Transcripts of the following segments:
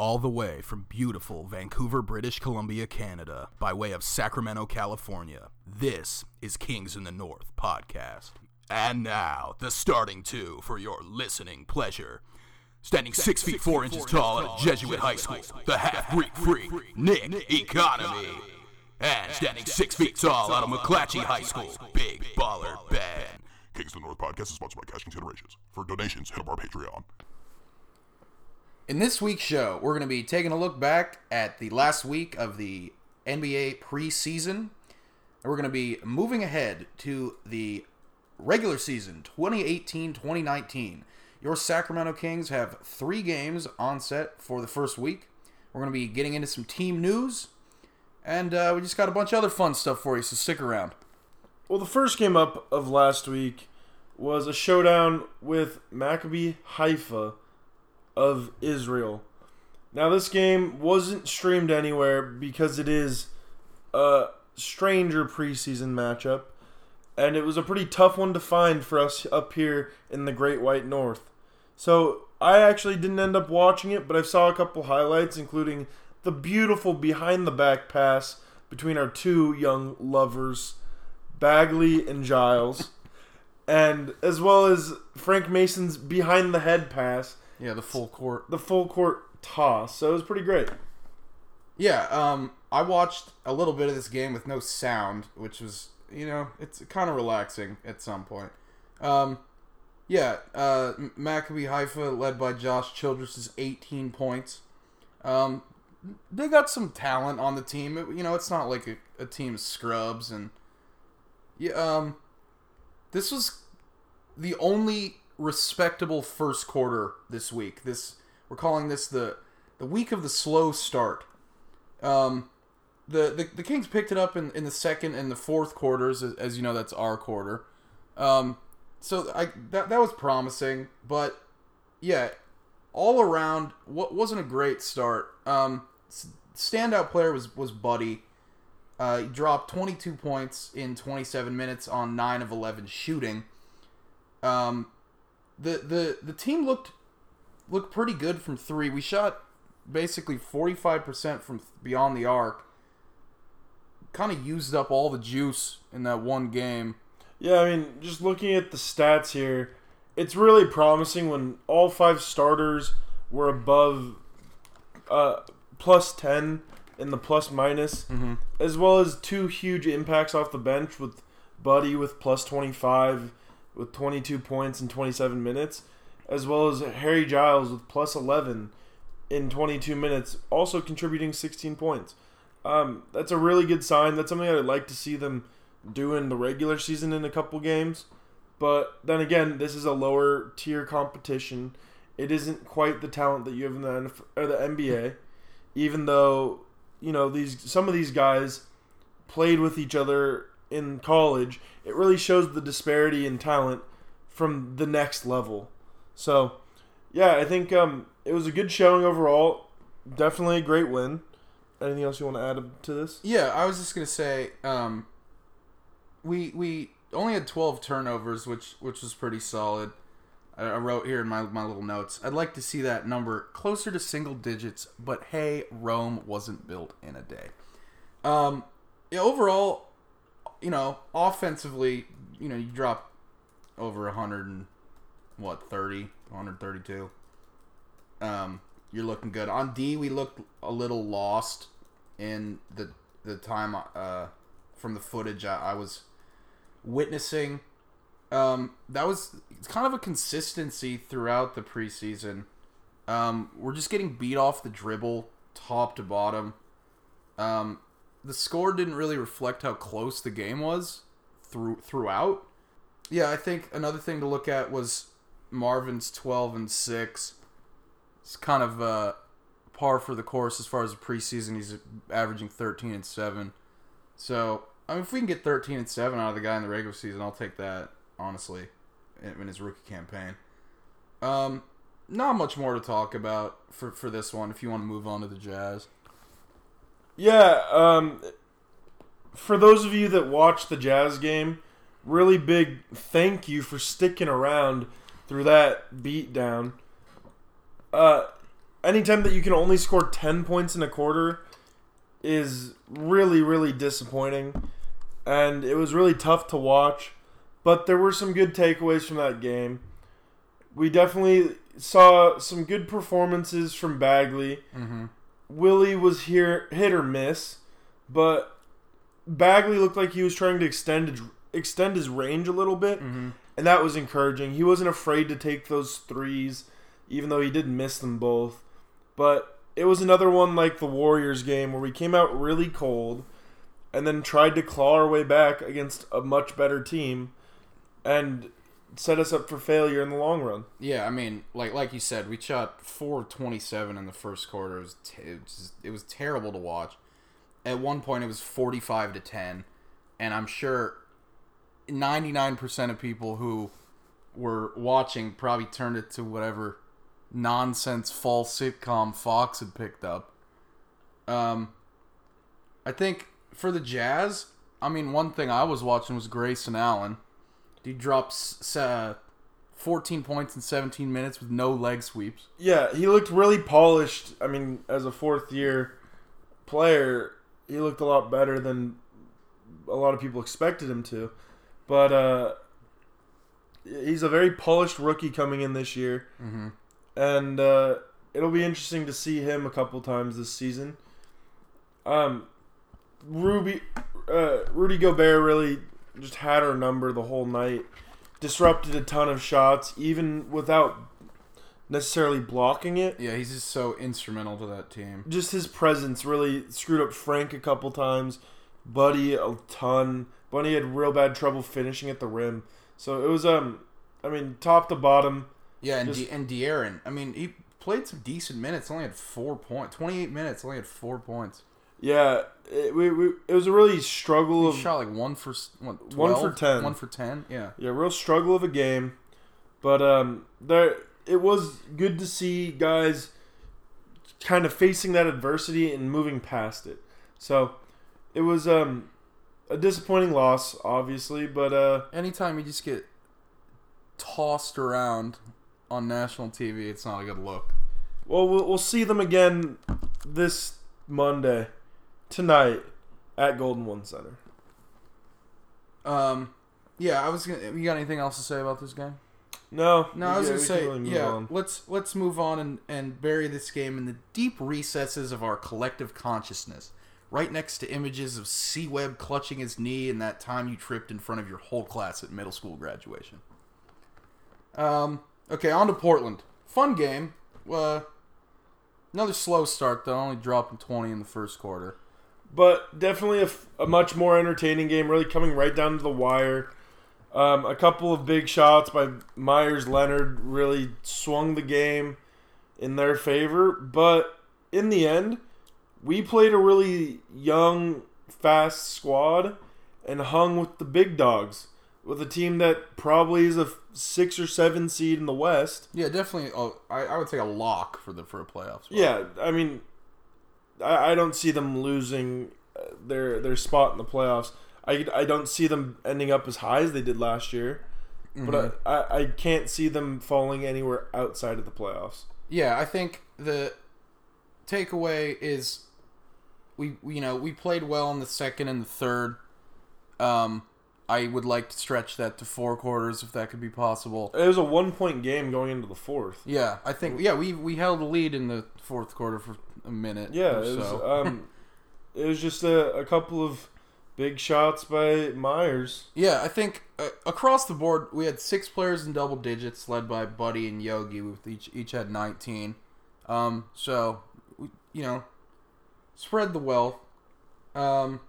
all the way from beautiful Vancouver, British Columbia, Canada, by way of Sacramento, California. This is Kings in the North podcast. And now, the starting two for your listening pleasure. Standing six feet four inches tall at a Jesuit high school, the half Greek freak, Nick Economy. And standing six feet tall out of McClatchy High School, Big Baller Ben. Kings of the North podcast is sponsored by Cash Considerations. For donations, hit up our Patreon. In this week's show, we're going to be taking a look back at the last week of the NBA preseason. And we're going to be moving ahead to the regular season 2018 2019. Your Sacramento Kings have three games on set for the first week. We're going to be getting into some team news. And uh, we just got a bunch of other fun stuff for you, so stick around. Well, the first game up of last week was a showdown with Maccabi Haifa of Israel. Now, this game wasn't streamed anywhere because it is a stranger preseason matchup, and it was a pretty tough one to find for us up here in the Great White North. So, I actually didn't end up watching it, but I saw a couple highlights, including the beautiful behind the back pass between our two young lovers, Bagley and Giles, and as well as Frank Mason's behind the head pass Yeah, the full court. the full court toss. So it was pretty great. Yeah, um, I watched a little bit of this game with no sound, which was, you know, it's kind of relaxing at some point. Um, yeah, uh, Maccabi Haifa, led by Josh Childress, is 18 points. Um, they got some talent on the team. It- you know, it's not like a, a team of scrubs, and yeah, um, this was the only respectable first quarter this week. This we're calling this the the week of the slow start. Um, the, the the Kings picked it up in, in the second and the fourth quarters, as, as you know, that's our quarter. Um, so I that that was promising, but yeah, all around, what wasn't a great start. Um, standout player was was Buddy. Uh, he dropped 22 points in 27 minutes on nine of 11 shooting. Um, the the the team looked looked pretty good from three. We shot basically 45% from beyond the arc. Kind of used up all the juice in that one game. Yeah, I mean, just looking at the stats here, it's really promising when all five starters were above uh, plus 10 in the plus minus, as well as two huge impacts off the bench with Buddy with plus 25 with 22 points in 27 minutes, as well as Harry Giles with plus 11 in 22 minutes, also contributing 16 points. Um, that's a really good sign. That's something I'd like to see them do in the regular season in a couple games. But then again, this is a lower tier competition. It isn't quite the talent that you have in the NFL, or the NBA, even though you know these some of these guys played with each other in college. It really shows the disparity in talent from the next level. So, yeah, I think um, it was a good showing overall. Definitely a great win. Anything else you want to add to this? Yeah, I was just gonna say, um, we we only had twelve turnovers, which which was pretty solid. I, I wrote here in my my little notes. I'd like to see that number closer to single digits, but hey, Rome wasn't built in a day. Um, yeah, overall, you know, offensively, you know, you drop over a hundred and what 30, 132. Um, you're looking good on D. We looked a little lost in the the time uh, from the footage I, I was witnessing. Um, that was kind of a consistency throughout the preseason. Um, we're just getting beat off the dribble, top to bottom. Um, the score didn't really reflect how close the game was through throughout. Yeah, I think another thing to look at was Marvin's twelve and six. It's kind of uh, par for the course as far as the preseason. He's averaging thirteen and seven. So I mean, if we can get thirteen and seven out of the guy in the regular season, I'll take that honestly. In, in his rookie campaign. Um, not much more to talk about for for this one. If you want to move on to the Jazz. Yeah, um, for those of you that watched the Jazz game, really big thank you for sticking around through that beatdown. Uh, anytime that you can only score 10 points in a quarter is really, really disappointing. And it was really tough to watch. But there were some good takeaways from that game. We definitely saw some good performances from Bagley. Mm-hmm. Willie was here hit or miss, but Bagley looked like he was trying to extend his, extend his range a little bit, Mm-hmm. and that was encouraging. He wasn't afraid to take those threes, even though he did miss them both. But it was another one like the Warriors game where we came out really cold and then tried to claw our way back against a much better team and set us up for failure in the long run. Yeah, I mean, like like you said, we shot four twenty seven in the first quarter. It was, t- it was it was terrible to watch. At one point, it was forty five to ten, and I'm sure ninety nine percent of people who were watching probably turned it to whatever nonsense false sitcom Fox had picked up. Um, I think for the Jazz, I mean, one thing I was watching was Grayson Allen. He drops uh, 14 points in 17 minutes with no leg sweeps. Yeah, he looked really polished. I mean, as a fourth year player, he looked a lot better than a lot of people expected him to. But uh, he's a very polished rookie coming in this year, Mm-hmm. and uh, it'll be interesting to see him a couple times this season. Um, Ruby, uh, Rudy Gobert really just had our number the whole night. Disrupted a ton of shots, even without necessarily blocking it. Yeah, he's just so instrumental to that team. Just his presence really screwed up Frank a couple times. Buddy a ton. Buddy had real bad trouble finishing at the rim. So it was um, I mean top to bottom. Yeah, and Just- De- and De'Aaron. I mean, he played some decent minutes. Only had four points. 28 minutes. Only had four points. Yeah, it, we, we it was a really struggle of shot like one for what, One for 12? 10. One for ten. Yeah. yeah real struggle of a game, but um there it was good to see guys kind of facing that adversity and moving past it. So it was um a disappointing loss, obviously, but uh Anytime you just get tossed around on national TV, it's not a good look. Well, we'll we'll see them again this Monday, tonight, at Golden One Center. Um, yeah, I was gonna. You got anything else to say about this game? No, No, I was yeah, gonna say, really yeah. on. Let's let's move on and and bury this game in the deep recesses of our collective consciousness, right next to images of C clutching his knee and that time you tripped in front of your whole class at middle school graduation. Um. Okay, on to Portland. Fun game. Uh, another slow start though, only dropping twenty in the first quarter. But definitely a much more entertaining game. Really coming right down to the wire. Um, a couple of big shots by Meyers Leonard really swung the game in their favor, but in the end, we played a really young, fast squad and hung with the big dogs. With a team that probably is a six or seven seed in the West. Yeah, definitely. Oh, I, I would say a lock for the for a playoffs. Yeah, I mean, I, I don't see them losing uh, their their spot in the playoffs. I, I don't see them ending up as high as they did last year, but I, I I can't see them falling anywhere outside of the playoffs. Yeah, I think the takeaway is we we, you know we played well in the second and the third. Um, I would like to stretch that to four quarters if that could be possible. It was a one point game going into the fourth. Yeah, I think yeah we we held the lead in the fourth quarter for a minute. Yeah, it was so. um, it was just a, a couple of big shots by Meyers. Yeah, I think uh, across the board we had six players in double digits, led by Buddy and Yogi, with each each had nineteen. Um, so we, you know, spread the wealth. Um,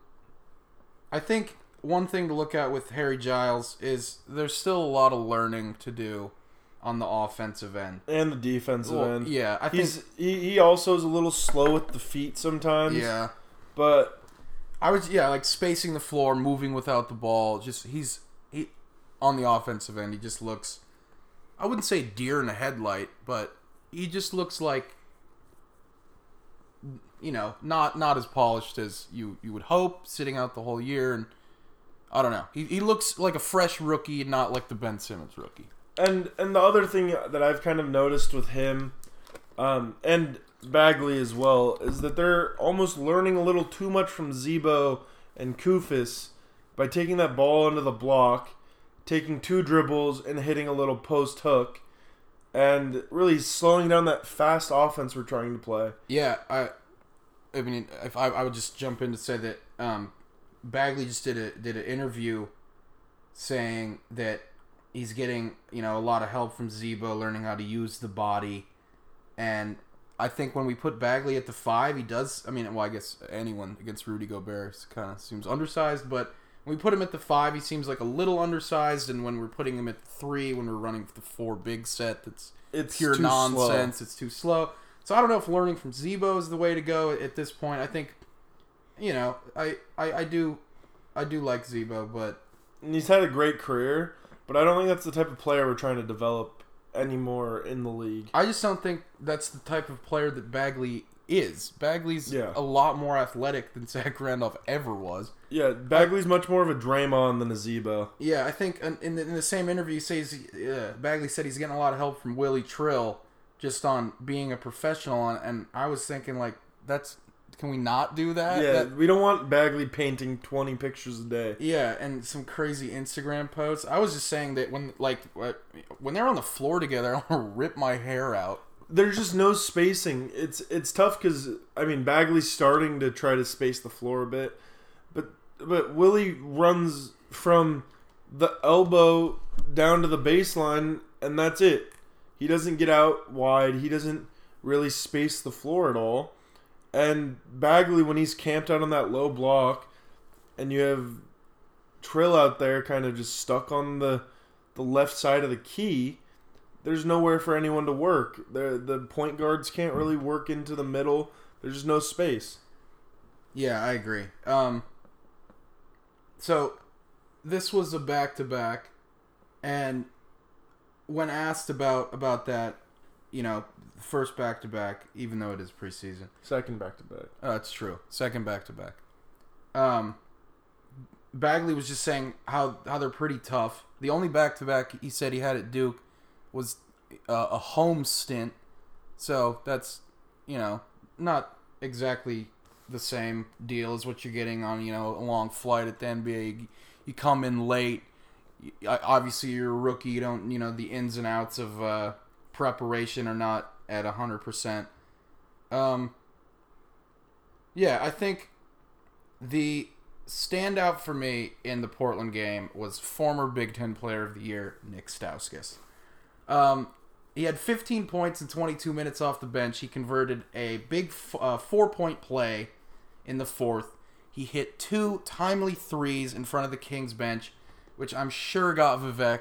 I think one thing to look at with Harry Giles is there's still a lot of learning to do on the offensive end. And the defensive Well, end. yeah, I think He's he, he also is a little slow with the feet sometimes. yeah. But I was yeah, like spacing the floor, moving without the ball. Just he's he on the offensive end. He just looks. I wouldn't say deer in a headlight, but he just looks like you know not not as polished as you you would hope. Sitting out the whole year, and I don't know. He he looks like a fresh rookie, not like the Ben Simmons rookie. And and the other thing that I've kind of noticed with him um, and Bagley as well, is that they're almost learning a little too much from Z-Bo and Koufos by taking that ball under the block, taking two dribbles, and hitting a little post hook, and really slowing down that fast offense we're trying to play. Yeah, I, I mean, if I, I would just jump in to say that um, Bagley just did a did an interview saying that he's getting you know a lot of help from Z-Bo learning how to use the body, and I think when we put Bagley at the five, he does. I mean, well, I guess anyone against Rudy Gobert kind of seems undersized, but when we put him at the five, he seems like a little undersized, and when we're putting him at three, when we're running the four big set, that's It's pure nonsense. slow. It's too slow. So I don't know if learning from Z-Bo is the way to go at this point. I think, you know, I I, I do, I do like Z-Bo, but And he's had a great career, but I don't think that's the type of player we're trying to develop anymore in the league. I just don't think that's the type of player that Bagley is. Bagley's Yeah. a lot more athletic than Zach Randolph ever was. Yeah, Bagley's much more of a Draymond than a Z-Bo. Yeah, I think in, the, in the same interview, he says uh, Bagley said he's getting a lot of help from Willie Trill just on being a professional, and, and I was thinking like, that's can we not do that? Yeah, That- we don't want Bagley painting 20 pictures a day. Yeah, and some crazy Instagram posts. I was just saying that when like when they're on the floor together, I want to rip my hair out. There's just no spacing. It's it's tough because I mean Bagley's starting to try to space the floor a bit, but but Willie runs from the elbow down to the baseline, and that's it. He doesn't get out wide. He doesn't really space the floor at all. And Bagley, when he's camped out on that low block, and you have Trill out there kind of just stuck on the the left side of the key, there's nowhere for anyone to work. The the point guards can't really work into the middle. There's just no space. Yeah, I agree. Um, so this was a back to back, and when asked about about that, you know, first back to back, even though it is preseason, Second back to back. Oh, that's true. Second back to back. Um, Bagley was just saying how how they're pretty tough. The only back to back he said he had at Duke was uh, a home stint, so that's you know not exactly the same deal as what you're getting on you know a long flight at the NBA. You, you come in late. Obviously, you're a rookie. You don't you know the ins and outs of uh, preparation are not at hundred percent. Um, yeah, I think the standout for me in the Portland game was former Big Ten Player of the Year Nick Stauskas. Um, he had 15 points in 22 minutes off the bench. He converted a big f- uh, four-point play in the fourth. He hit two timely threes in front of the Kings bench, which I'm sure got Vivek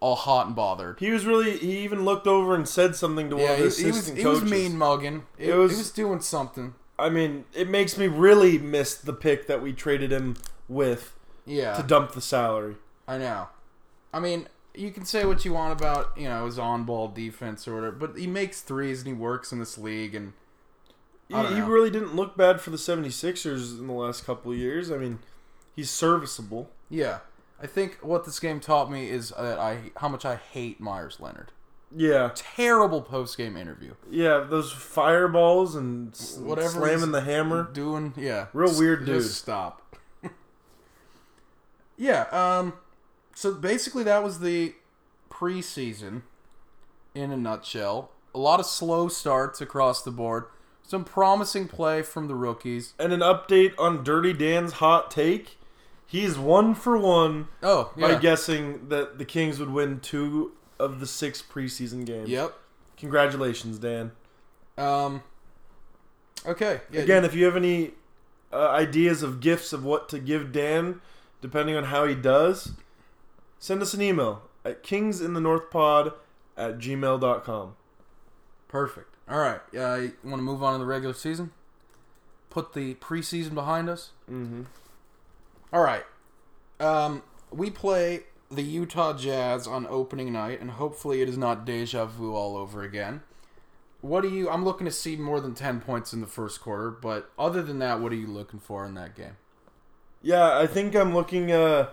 all hot and bothered. He was really. He even looked over and said something to one of he, the he was assistant he was coaches. mean mugging. It, It was, was- he was doing something. I mean, it makes me really miss the pick that we traded him with Yeah, to dump the salary. I know. I mean, you can say what you want about you know his on-ball defense or whatever, but he makes threes and he works in this league, and He, I don't he know. really didn't look bad for the 76ers in the last couple of years. I mean, he's serviceable. yeah. I think what this game taught me is that I how much I hate Meyers Leonard. Yeah, Terrible post-game interview. yeah. Those fireballs and s- Whatever slamming the hammer. Doing yeah, Real S- weird just dude. stop. yeah. Um. So basically, that was the preseason in a nutshell. A lot of slow starts across the board. Some promising play from the rookies. And an update on Dirty Dan's hot take. He's one for one Oh, by yeah. guessing that the Kings would win two of the six preseason games. Yep. Congratulations, Dan. Um. Okay. Yeah, Again, if you have any uh, ideas of gifts of what to give Dan, depending on how he does, send us an email at kingsinthenorthpod at gmail.com. Perfect. All right. Uh, you want to move on to the regular season? Put the preseason behind us. Mm-hmm. All right. Um, we play the Utah Jazz on opening night, and hopefully it is not deja vu all over again. What do you? I'm looking to see more than ten points in the first quarter, but other than that, what are you looking for in that game? Yeah, I think I'm looking uh,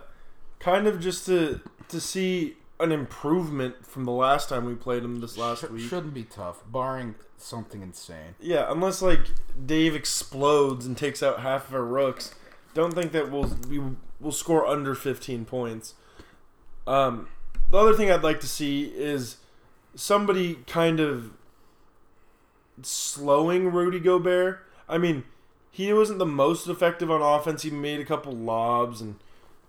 kind of just to to see an improvement from the last time we played him this last Sh- week. shouldn't be tough, barring something insane. Yeah, unless like Dave explodes and takes out half of our rooks, don't think that we'll we will score under 15 points. Um, the other thing I'd like to see is somebody kind of slowing Rudy Gobert. I mean, he wasn't the most effective on offense. He made a couple lobs and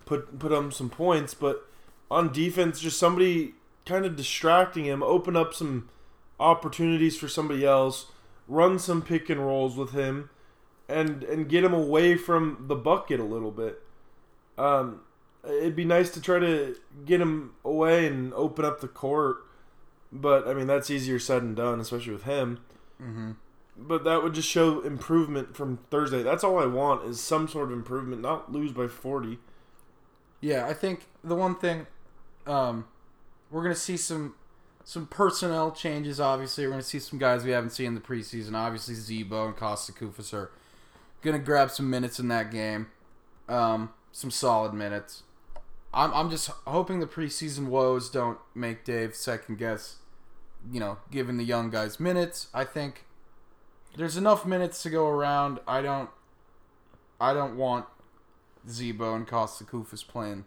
put put him some points, but on defense, just somebody kind of distracting him, open up some opportunities for somebody else, run some pick and rolls with him, and and get him away from the bucket a little bit. Um, it'd be nice to try to get him away and open up the court, but I mean that's easier said than done, especially with him. Mm-hmm. But that would just show improvement from Thursday. That's all I want is some sort of improvement, not lose by forty. Yeah, I think the one thing um, we're gonna see some some personnel changes. Obviously, we're gonna see some guys we haven't seen in the preseason. Obviously, Z-Bo and Costa Koufos are gonna grab some minutes in that game, um, some solid minutes. I'm I'm just hoping the preseason woes don't make Dave second guess. You know, giving the young guys minutes. I think there's enough minutes to go around. I don't I don't want Z-Bo and Costa Koufos playing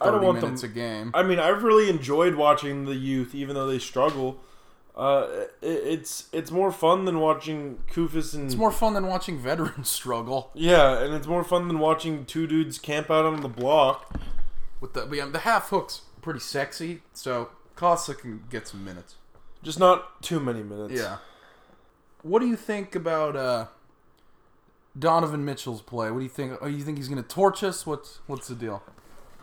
I don't 30 want them- minutes a game. I mean, I've really enjoyed watching the youth, even though they struggle. Uh, it, it's it's more fun than watching Koufos and It's more fun than watching veterans struggle. yeah, and it's more fun than watching two dudes camp out on the block. With the yeah, the half hook's pretty sexy, so Costa can get some minutes. Just not too many minutes. Yeah. What do you think about uh, Donovan Mitchell's play? What do you think? Oh, you think he's going to torch us? What's what's the deal?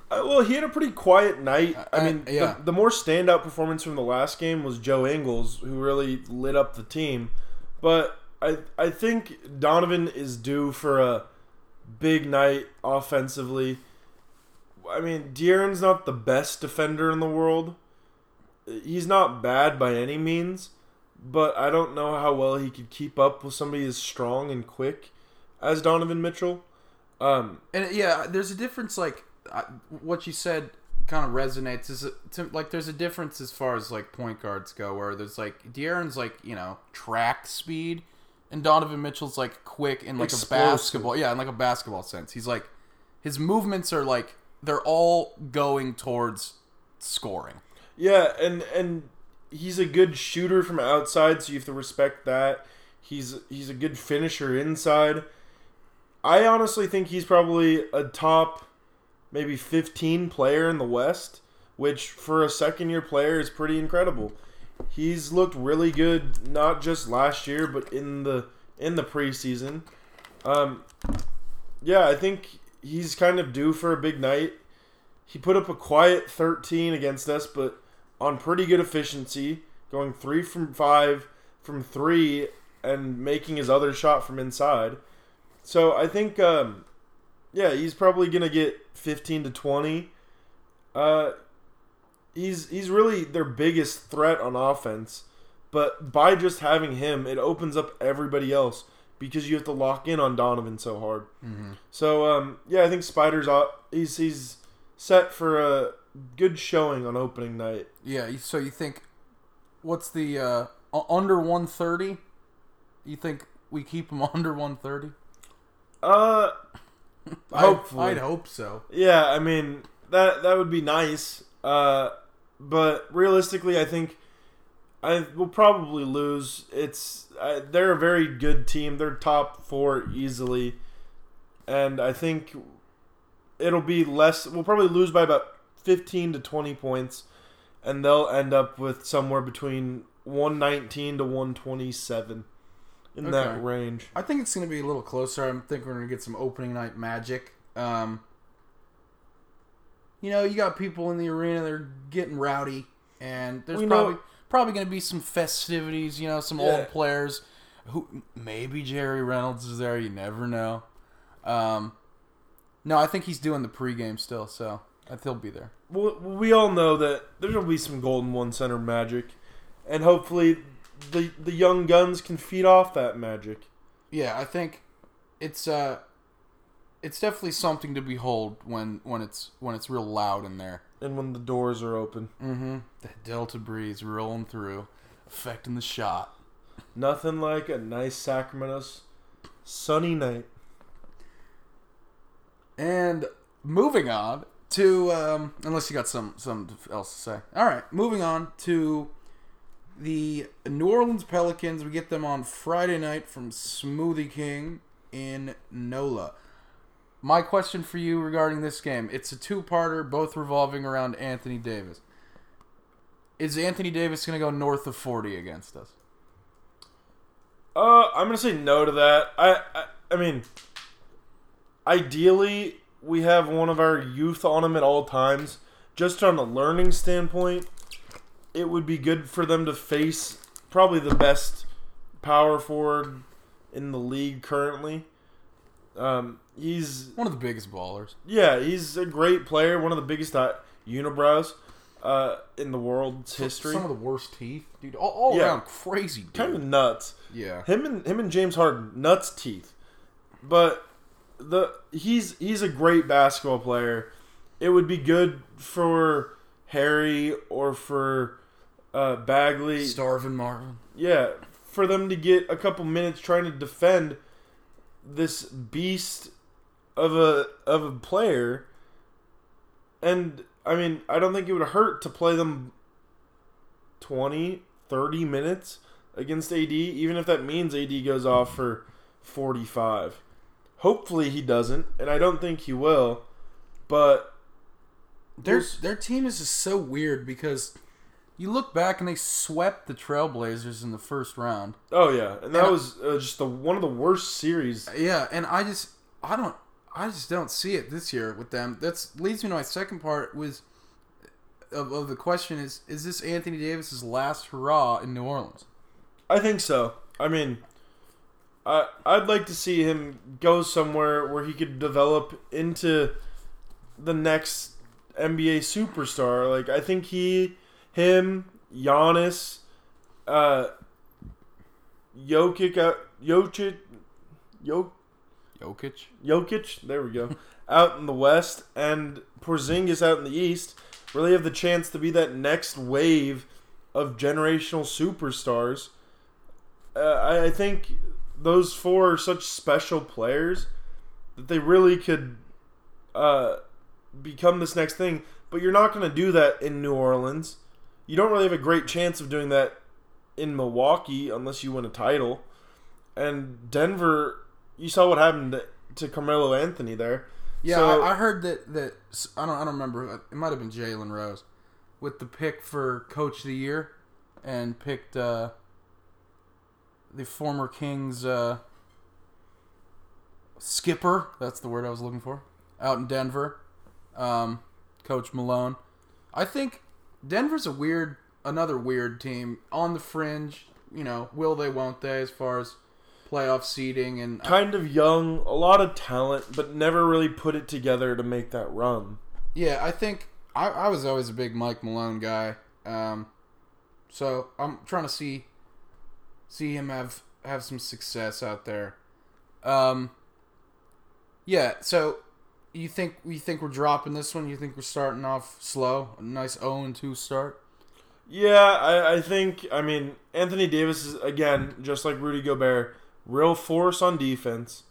Uh, well, he had a pretty quiet night. I Uh, mean, yeah. the, the more standout performance from the last game was Joe Ingles, who really lit up the team. But I I think Donovan is due for a big night offensively. I mean, De'Aaron's not the best defender in the world. He's not bad by any means, but I don't know how well he could keep up with somebody as strong and quick as Donovan Mitchell. Um, And yeah, there's a difference. Like I, what you said, kind of resonates. Is to, like there's a difference as far as like point guards go, where there's like De'Aaron's like you know track speed, and Donovan Mitchell's like quick in like Explosive. a basketball. Yeah, in like a basketball sense. He's like his movements are like they're all going towards scoring. Yeah, and and he's a good shooter from outside, so you have to respect that. He's he's a good finisher inside. I honestly think he's probably a top maybe 15 player in the West, which for a second year player is pretty incredible. He's looked really good not just last year but in the in the preseason. Um yeah, I think he's kind of due for a big night. He put up a quiet 13 against us, but on pretty good efficiency, going three from five from three and making his other shot from inside. So I think, um, yeah, he's probably gonna get 15 to 20. Uh, he's he's really their biggest threat on offense, but by just having him, it opens up everybody else because you have to lock in on Donovan so hard. So um, yeah, I think Spider's. He's he's set for a good showing on opening night. Yeah. So you think what's the uh, under 130? You think we keep him under 130? Uh, hopefully, I'd, I'd hope so. yeah. I mean that that would be nice. Uh, but realistically, I think I will probably lose. It's uh, they're a very good team. They're top four easily, and I think it'll be less. We'll probably lose by about fifteen to twenty points, and they'll end up with somewhere between one nineteen to one twenty seven in Okay. that range. I think it's going to be a little closer. I think we're going to get some opening night magic. Um, you know, you got people in the arena they're getting rowdy, and there's We know- probably probably going to be some festivities. You know, some Yeah. old players who maybe Jerry Reynolds is there. You never know. Um, no, I think he's doing the pregame still, so I think he'll be there. Well, we all know that there's gonna be some golden one center magic, and hopefully the the young guns can feed off that magic. Yeah, I think it's uh it's definitely something to behold when when it's when it's real loud in there. and when the doors are open. Mm-hmm. The Delta breeze rolling through, affecting the shot. Nothing like a nice Sacramento's sunny night. And moving on to um, unless you got some something else to say. All right, moving on to the New Orleans Pelicans. We get them on Friday night from Smoothie King in NOLA. My question for you regarding this game: It's a two-parter, both revolving around Anthony Davis. Is Anthony Davis going to go north of forty against us? Uh, I'm gonna say no to that. I, I, I mean, ideally, we have one of our youth on him at all times. Just on a learning standpoint, it would be good for them to face probably the best power forward in the league currently. Um, he's One of the biggest ballers. yeah, he's a great player, one of the biggest uh, unibrows uh, in the world's history. Some of the worst teeth, dude. All, all Yeah. around crazy, dude. kind of nuts. yeah. Him and him and James Harden, nuts teeth. But the he's he's a great basketball player. It would be good for Harry or for uh, Bagley, Starvin Marvin. yeah, for them to get a couple minutes trying to defend this beast of a of a player. And I mean, I don't think it would hurt to play them 20, 30 minutes against AD, even if that means AD goes off for 45. Hopefully he doesn't, and I don't think he will. But Their their team is just so weird because you look back and they swept the Trailblazers in the first round. oh yeah, and that And was uh, just the one of the worst series. Yeah, and I just I don't I just don't see it this year with them. That's leads me to my second part was of, of the question is is this Anthony Davis's last hurrah in New Orleans? I think so. I mean, I I'd like to see him go somewhere where he could develop into the next NBA superstar. Like I think he, him, Giannis, uh, Jokic, out, Jokic, Jok, Jokic. Jokic. There we go. out in the West and Porzingis out in the East really have the chance to be that next wave of generational superstars. Uh, I, I think those four are such special players that they really could uh, become this next thing. But you're not going to do that in New Orleans. You don't really have a great chance of doing that in Milwaukee unless you win a title. And Denver, you saw what happened to, Carmelo Anthony there. Yeah, So- I, I heard that that I don't I don't remember. It might have been Jalen Rose with the pick for Coach of the Year, and picked uh, the former Kings uh, skipper. That's the word I was looking for. Out in Denver, um, Coach Malone. I think Denver's a weird, another weird team on the fringe. You know, will they, won't they? As far as playoff seeding and Kind of young, a lot of talent, but never really put it together to make that run. Yeah, I think I, I was always a big Mike Malone guy. Um, so I'm trying to see see him have have some success out there. Um, yeah. So you think you think we're dropping this one? You think we're starting off slow? A nice 0 and 2 start. Yeah, I, I think, I mean, Anthony Davis is, again, just like Rudy Gobert, real force on defense.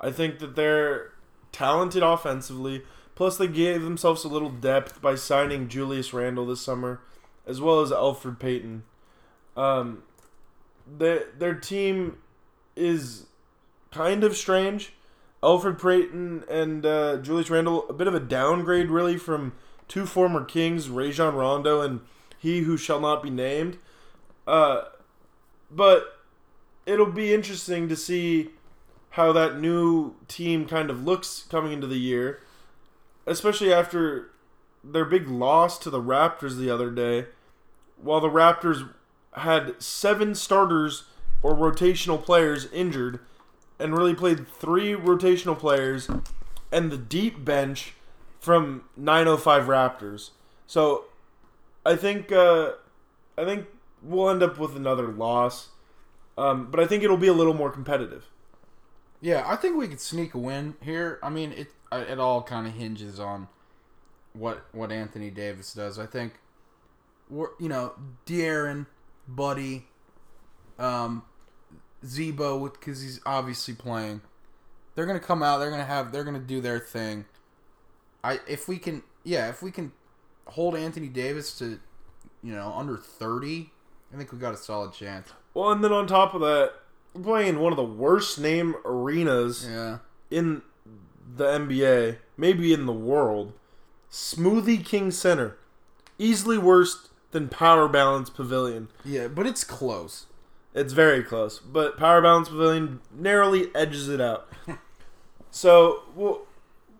I think that they're talented offensively. Plus, they gave themselves a little depth by signing Julius Randle this summer, as well as Alfred Payton. Um, their, their team is kind of strange. Alfred Payton and uh, Julius Randle, a bit of a downgrade, really, from two former Kings, Rajon Rondo and he who shall not be named. Uh, but it'll be interesting to see how that new team kind of looks coming into the year, especially after their big loss to the Raptors the other day. While the Raptors had seven starters or rotational players injured, and really played three rotational players and the deep bench from 905 Raptors. So I think uh, I think we'll end up with another loss, um, but I think it'll be a little more competitive. Yeah, I think we could sneak a win here. I mean, it it all kind of hinges on what what Anthony Davis does. I think, we're, you know, De'Aaron, Buddy, um, Z-Bo, because he's obviously playing. They're gonna come out. They're gonna have. They're gonna do their thing. I if we can, yeah, if we can hold Anthony Davis to, you know, under thirty, I think we got a solid chance. Well, and then on top of that, we're playing one of the worst name arenas Yeah. in the NBA, maybe in the world. Smoothie King Center. Easily worse than Power Balance Pavilion. Yeah, but it's close. It's very close, but Power Balance Pavilion narrowly edges it out. so, well,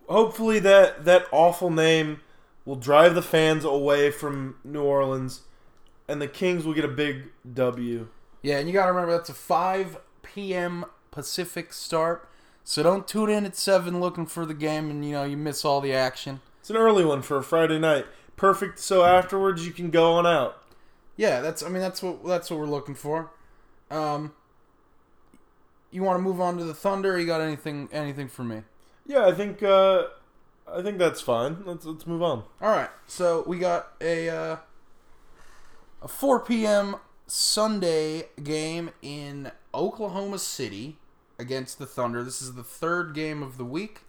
hopefully that that awful name will drive the fans away from New Orleans, and the Kings will get a big W. Yeah, and you got to remember that's a 5 p.m. Pacific start. So don't tune in at 7 looking for the game and you know you miss all the action. It's an early one for a Friday night. Perfect. So afterwards, you can go on out. Yeah, that's I mean that's what that's what we're looking for. Um you want to move on to the Thunder? You got anything anything for me? Yeah, I think uh, I think that's fine. Let's let's move on. All right. So we got a uh, a 4 p.m. Sunday game in Oklahoma City against the Thunder. This is the third game of the week.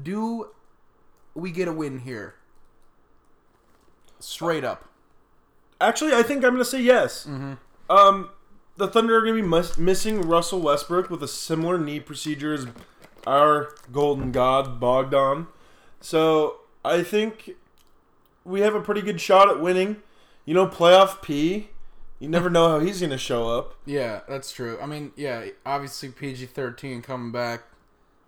Do we get a win here? Straight up. Actually, I think I'm going to say yes. Um, the Thunder are going to be mus- missing Russell Westbrook with a similar knee procedure as our golden god Bogdan. So I think we have a pretty good shot at winning. You know, playoff P. You never know how he's going to show up. Yeah, that's true. I mean, yeah, obviously PG thirteen coming back.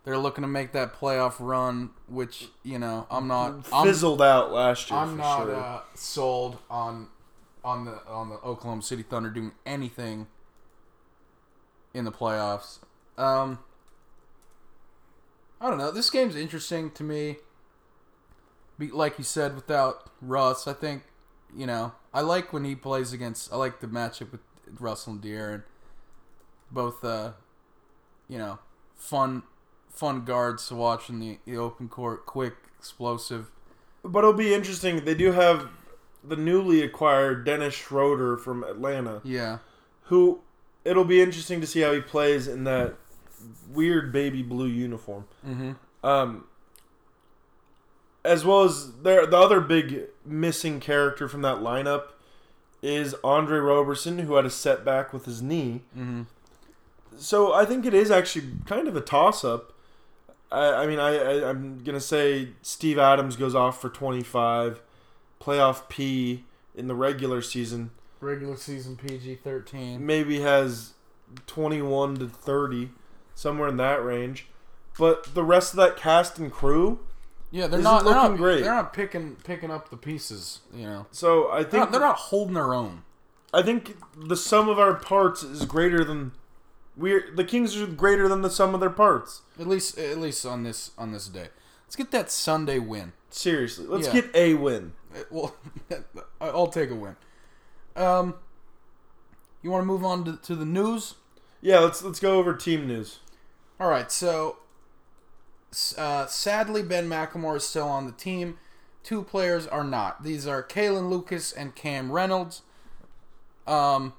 They're looking to make that playoff run, which you know I'm not. I'm, Fizzled out last year. I'm for not sure. uh, sold on on the on the Oklahoma City Thunder doing anything in the playoffs. Um, I don't know. This game's interesting to me. Be, like you said, without Russ, I think you know I like when he plays against. I like the matchup with Russell and De'Aaron. Both, uh, you know, fun fun guards to watch in the, the open court, quick, explosive. But it'll be interesting. They do have the newly acquired Dennis Schroeder from Atlanta, Yeah, who it'll be interesting to see how he plays in that weird baby blue uniform. mm-hmm. Um, as well as there, the other big missing character from that lineup is Andre Roberson, who had a setback with his knee. Mm-hmm. So I think it is actually kind of a toss up. I, I mean, I, I I'm gonna say Steve Adams goes off for 25, playoff P in the regular season. Regular season PG thirteen. Maybe has 21 to 30, somewhere in that range. But the rest of that cast and crew. Yeah, they're not. is They're looking not great. They're not picking picking up the pieces. You know, So I they're think not, they're not holding their own. I think the sum of our parts is greater than we're the Kings are greater than the sum of their parts. At least at least on this on this day. Let's get that Sunday win. Seriously, let's Yeah. get a win. Uh, Well, I'll take a win. Um, you want to move on to, to the news? Yeah, let's let's go over team news. All right, so uh, sadly, Ben McLemore is still on the team. Two players are not. These are Kalin Lucas and Cam Reynolds. Um,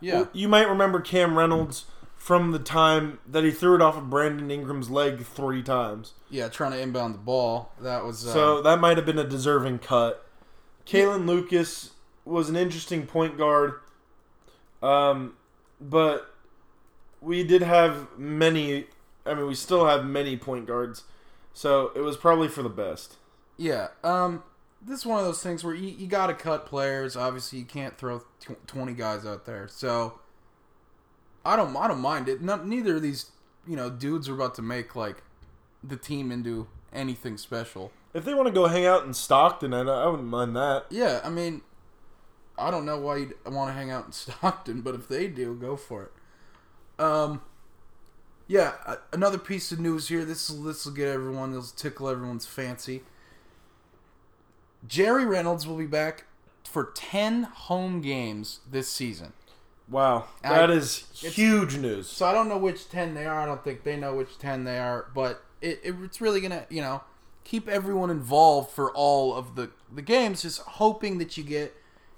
yeah, Well, you might remember Cam Reynolds from the time that he threw it off of Brandon Ingram's leg three times. yeah, trying to inbound the ball. That was uh, So that might have been a deserving cut. Kalin Lucas was an interesting point guard, um, but we did have many. I mean, we still have many point guards, so it was probably for the best. Yeah. Um, this is one of those things where you, you got to cut players. Obviously, you can't throw tw- twenty guys out there. So I don't I don't mind it. Not, neither of these you know dudes are about to make like the team into anything special. If they want to go hang out in Stockton, I, I wouldn't mind that. Yeah, I mean, I don't know why you'd want to hang out in Stockton, but if they do, go for it. Um, yeah, another piece of news here. This will this will get everyone. This will tickle everyone's fancy. Jerry Reynolds will be back for ten home games this season. Wow, I- that is huge news. So I don't know which ten they are. I don't think they know which ten they are, but it, it it's really gonna you know keep everyone involved for all of the the games, just hoping that you get,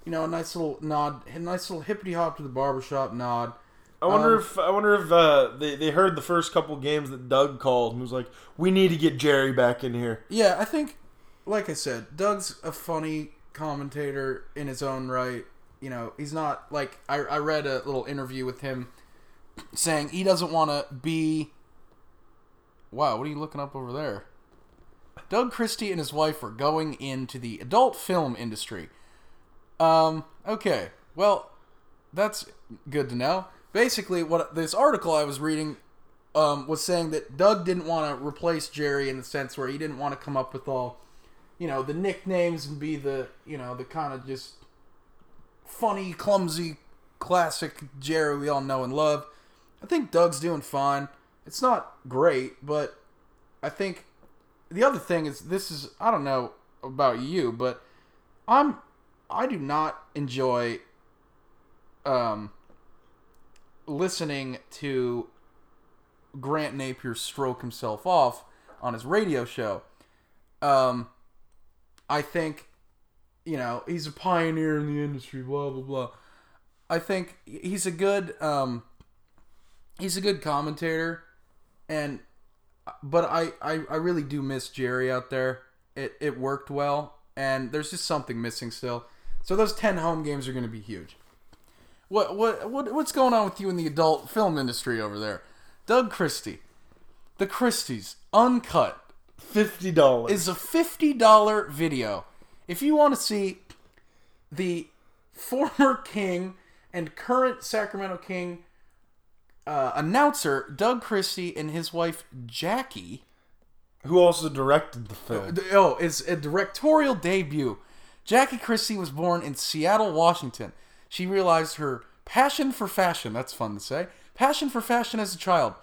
you know, a nice little nod, a nice little hippity hop to the barbershop nod. I wonder Um, if I wonder if uh, they they heard the first couple games that Doug called and was like, "We need to get Jerry back in here." Yeah, I think, like I said, Doug's a funny commentator in his own right. You know, he's not like I, I read a little interview with him saying he doesn't want to be. Wow, what are you looking up over there? Doug Christie and his wife are going into the adult film industry. Um, okay. Well, that's good to know. Basically, what this article I was reading um, was saying that Doug didn't want to replace Jerry in the sense where he didn't want to come up with all, you know, the nicknames and be the, you know, the kind of just funny, clumsy, classic Jerry we all know and love. I think Doug's doing fine. It's not great, but I think the other thing is this is I don't know about you, but I'm I do not enjoy um listening to Grant Napear stroke himself off on his radio show. Um I think you know, he's a pioneer in the industry, blah blah blah. I think he's a good um he's a good commentator and but I, I, I really do miss Jerry out there. It it worked well, and there's just something missing still. So those ten home games are going to be huge. What what what what's going on with you in the adult film industry over there, Doug Christie? The Christies uncut Fifty dollars. is a fifty dollar video. If you want to see the former King and current Sacramento King uh, announcer Doug Christie and his wife Jackie. Who also directed the film? Oh, it's a directorial debut. Jackie Christie was born in Seattle, Washington. She realized her passion for fashion, that's fun to say, passion for fashion as a child.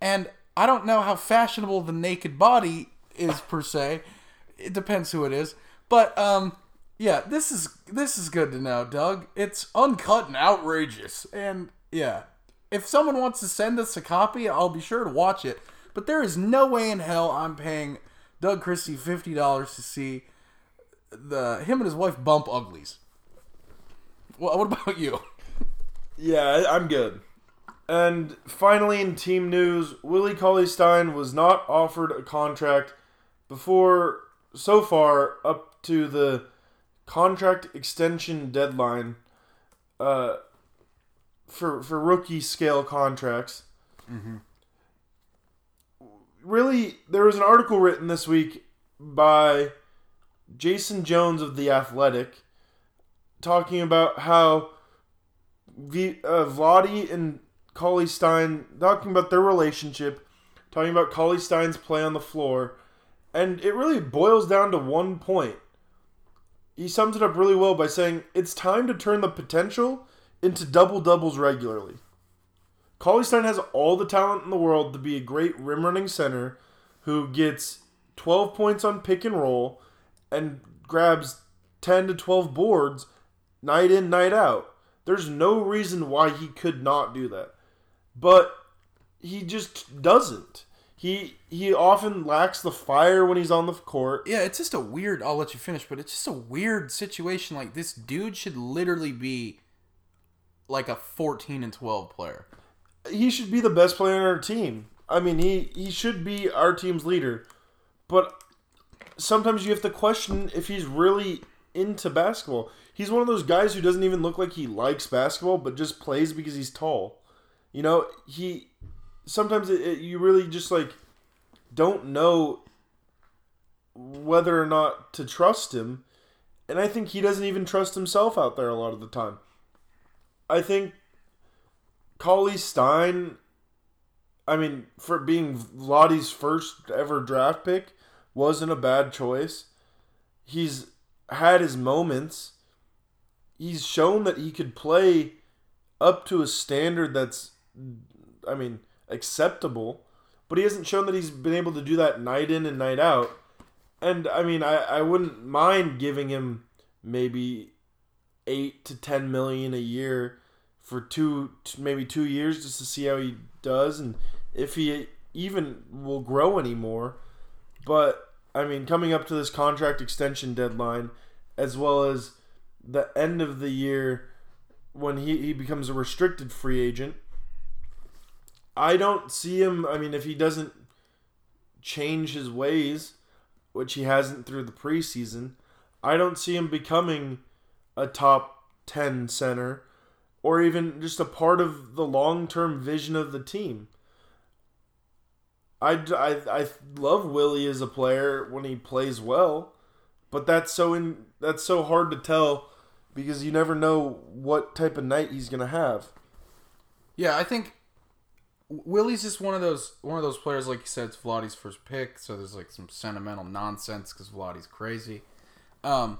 And I don't know how fashionable the naked body is per se. It depends who it is. But um yeah, this is this is good to know, Doug. It's uncut and outrageous. And yeah, if someone wants to send us a copy, I'll be sure to watch it. But there is no way in hell I'm paying Doug Christie fifty dollars to see the him and his wife bump uglies. Well, what about you? Yeah, I'm good. And finally, in team news, Willie Cauley Stein was not offered a contract before so far up to the contract extension deadline uh, for for rookie scale contracts. Really, there was an article written this week by Jason Jones of the Athletic talking about how v, uh, Vlade and Cauley Stein talking about their relationship, talking about Cauley Stein's play on the floor, and it really boils down to one point. He sums it up really well by saying it's time to turn the potential into double doubles regularly. Cauley Stein has all the talent in the world to be a great rim running center who gets 12 points on pick and roll and grabs 10 to 12 boards night in, night out. There's no reason why he could not do that. But he just doesn't. He he often lacks the fire when he's on the court. Yeah, it's just a weird. I'll let you finish, but it's just a weird situation. Like this dude should literally be like a fourteen and twelve player. He should be the best player on our team. I mean, he he should be our team's leader. But sometimes you have to question if he's really into basketball. He's one of those guys who doesn't even look like he likes basketball, but just plays because he's tall. You know, he sometimes it, it, you really just like don't know whether or not to trust him, and I think he doesn't even trust himself out there a lot of the time. I think Cauley Stein, I mean, for being Vlade's first ever draft pick, wasn't a bad choice. He's had his moments. He's shown that he could play up to a standard that's, I mean, acceptable. But he hasn't shown that he's been able to do that night in and night out. And I mean, I, I wouldn't mind giving him maybe eight to ten million a year for two, maybe two years, just to see how he does and if he even will grow anymore. But I mean, coming up to this contract extension deadline, as well as the end of the year when he, he becomes a restricted free agent, I don't see him. I mean, if he doesn't change his ways, which he hasn't through the preseason, I don't see him becoming a top 10 center or even just a part of the long term vision of the team. I, I, I love Willie as a player when he plays well, but that's so in that's so hard to tell because you never know what type of night he's gonna have. Yeah, I think Willie's just one of those one of those players, like you said, it's Vlade's first pick, so there's like some sentimental nonsense because Vlade's crazy. Um,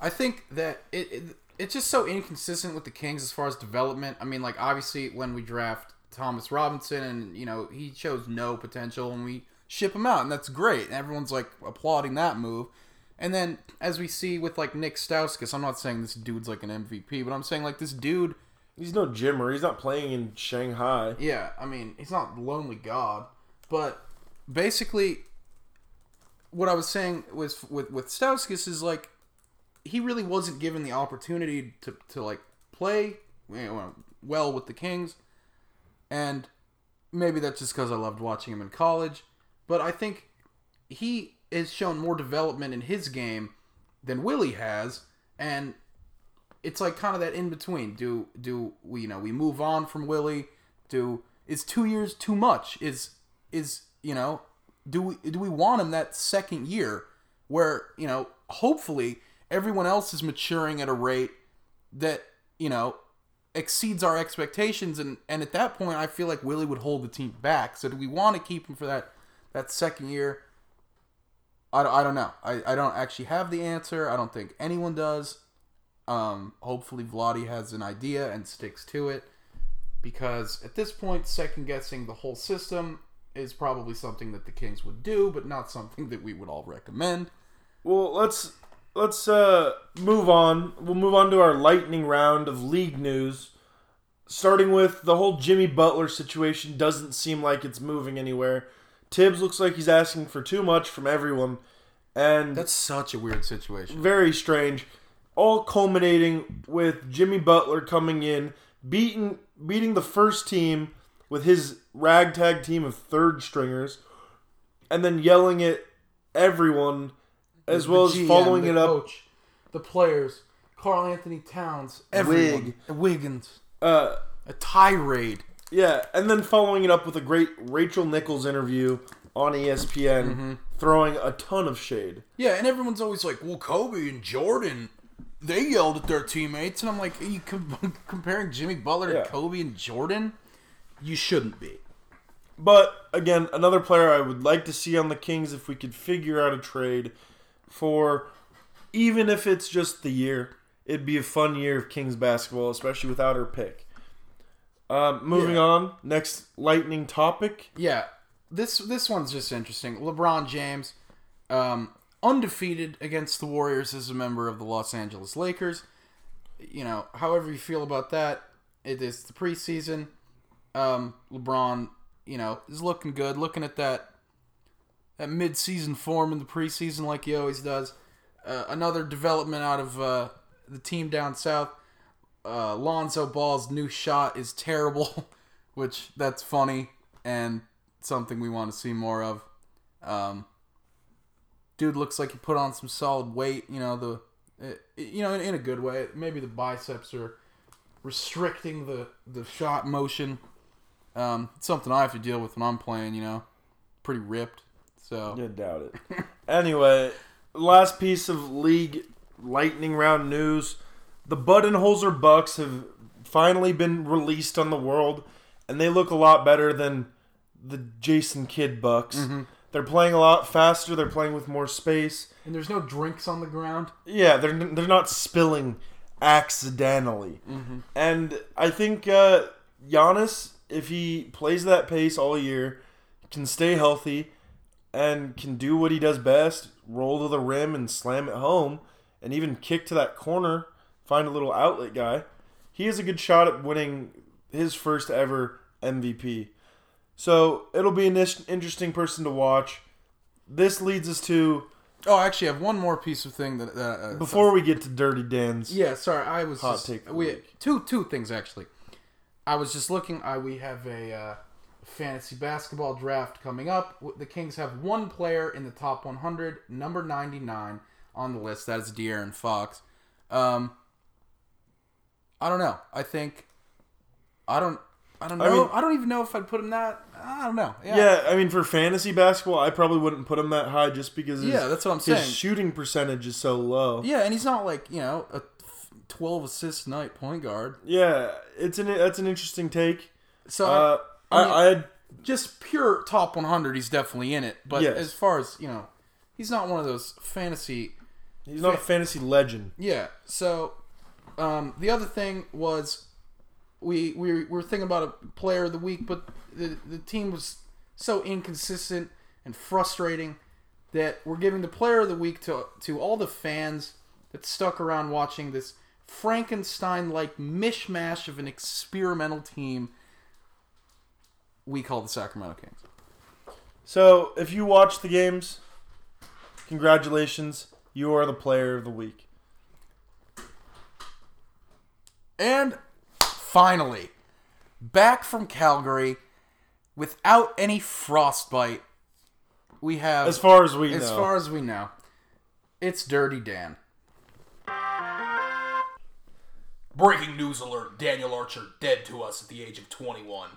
I think that it, it it's just so inconsistent with the Kings as far as development. I mean, like obviously when we draft Thomas Robinson, and you know he shows no potential, and we ship him out, and that's great. And everyone's like applauding that move. And then as we see with like Nick Stauskas, I'm not saying this dude's like an MVP, but I'm saying like this dude. He's no Jimmer. He's not playing in Shanghai. Yeah, I mean he's not lonely god, but basically, what I was saying was with with Stauskas is like he really wasn't given the opportunity to, to like play well with the Kings, and maybe that's just because I loved watching him in college. But I think he has shown more development in his game than Willie has, and it's like kind of that in between. Do do we you know we move on from Willie? Do is two years too much? Is is you know do we do we want him that second year where you know hopefully everyone else is maturing at a rate that you know exceeds our expectations and and at that point I feel like Willie would hold the team back. So do we want to keep him for that that second year? I, I don't know. I, I don't actually have the answer. I don't think anyone does. Um hopefully Vlade has an idea and sticks to it because at this point second guessing the whole system is probably something that the Kings would do but not something that we would all recommend. Well, let's let's uh, move on. We'll move on to our lightning round of league news. Starting with the whole Jimmy Butler situation doesn't seem like it's moving anywhere. Thibs looks like he's asking for too much from everyone, and that's such a weird situation very strange. All culminating with Jimmy Butler coming in, beating beating the first team with his ragtag team of third stringers, and then yelling at everyone, as The well as GM, following the it up. coach, the players, Karl-Anthony Towns, everyone, Wiggins, Uh, a tirade. yeah, and then following it up with a great Rachel Nichols interview on ESPN, Mm-hmm. throwing a ton of shade. Yeah, and everyone's always like, "Well, Kobe and Jordan, they yelled at their teammates," and I'm like, "Are you com- comparing Jimmy Butler Yeah. to Kobe and Jordan? You shouldn't be." But again, another player I would like to see on the Kings if we could figure out a trade for even if it's just the year. It'd be a fun year of Kings basketball, especially without her pick. Um, moving Yeah. on, next lightning topic. Yeah, this this one's just interesting. LeBron James, um, undefeated against the Warriors as a member of the Los Angeles Lakers. You know, however you feel about that, it is the preseason. Um, LeBron, you know, is looking good. Looking at that that mid-season form in the preseason, like he always does. Uh, another development out of uh, the team down south. Uh, Lonzo Ball's new shot is terrible, which that's funny and something we want to see more of. Um, dude looks like he put on some solid weight. You know the, it, you know in, in a good way. Maybe the biceps are restricting the the shot motion. Um, it's something I have to deal with when I'm playing. You know, pretty ripped. So Yeah, doubt it. anyway, last piece of league lightning round news: the Budenholzer Bucks have finally been released on the world, and they look a lot better than the Jason Kidd Bucks. They're playing a lot faster. They're playing with more space. and there's no drinks on the ground. Yeah, they're they're not spilling accidentally. And I think uh, Giannis, if he plays that pace all year, can stay healthy and can do what he does best: roll to the rim and slam it home, and even kick to that corner, find a little outlet guy. He has a good shot at winning his first ever MVP. So it'll be an interesting person to watch. this leads us to Oh, actually, I actually have one more piece of thing that, uh, before we get to Dirty Dan's. Yeah, sorry, I was Hot just, take we two two things actually. I was just looking. I we have a uh, fantasy basketball draft coming up. The Kings have one player in the top 100, number 99 on the list. That is De'Aaron Fox. Um, I don't know. I think I don't. I don't know. I I, don't even know if I'd put him that. I don't know. Yeah, Yeah, I mean for fantasy basketball, I probably wouldn't put him that high just because his, Yeah, that's what I'm his saying. shooting percentage is so low. Yeah, and he's not like you know a 12 assist night point guard. Yeah, it's an that's an interesting take. So Uh, I mean- I, just pure top 100 he's definitely in it but Yes. as far as you know he's not one of those fantasy he's not a fantasy legend. yeah so um, the other thing was we, we were thinking about a player of the week but the, the team was so inconsistent and frustrating that we're giving the player of the week to to all the fans that stuck around watching this frankenstein like mishmash of an experimental team we call the sacramento kings So if you watch the games, congratulations, you are the player of the week. And finally, back from Calgary without any frostbite. We have As far as we as know, far as we know, it's Dirty Dan. Breaking news alert Daniel Archer dead to us at the age of 21.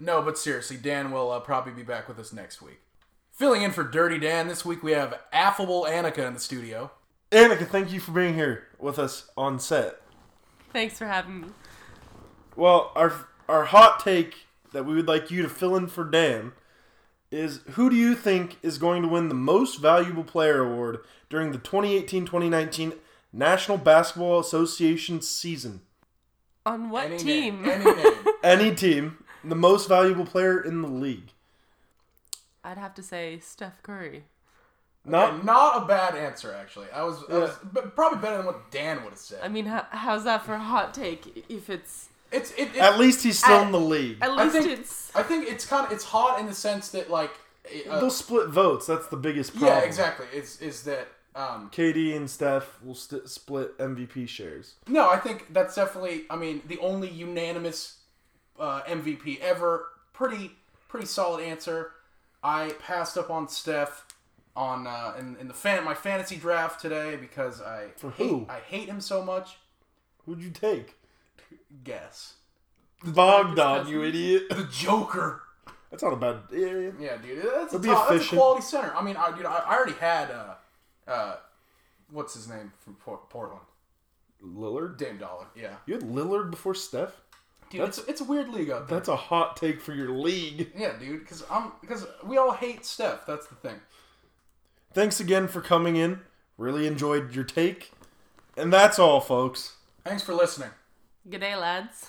No, but seriously, Dan will uh, probably be back with us next week. Filling in for Dirty Dan this week, we have affable Annika in the studio. Annika, thank you for being here with us on set. Thanks for having me. Well, our our hot take that we would like you to fill in for Dan is who do you think is going to win the most valuable player award during the 2018-2019 National Basketball Association season? On what Any team? name, any name. Any team, the most valuable player in the league. I'd have to say Steph Curry. Not Not a bad answer, actually. I was, I was but probably better than what Dan would have said. I mean, how, how's that for a hot take? If it's it's it, it, at least he's still I- in the league. at I least think it's I think it's kind of it's hot in the sense that like uh, They'll split votes. That's the biggest problem. yeah exactly is is that um KD and Steph will st- split MVP shares. No, I think that's definitely. I mean, the only unanimous uh, MVP ever. Pretty, pretty solid answer. I passed up on Steph on uh, in, in the fan my fantasy draft today because I For hate who? I hate him so much. Who'd you take? Guess Bogdan, you idiot. the Joker. That's not a bad. Yeah, yeah. Yeah, dude, that's a, It'll top, that's a quality center. I mean, I, dude, I, I already had uh, uh, what's his name from Port- Portland, Lillard. Dame Dollar. Yeah, You had Lillard before Steph. Dude, That's- it's, it's a weird league out there. That's a hot take for your league. Yeah, dude, because I'm because we all hate Steph. That's the thing. Thanks again for coming in. Really enjoyed your take. And that's all, folks. Thanks for listening. Good day, lads.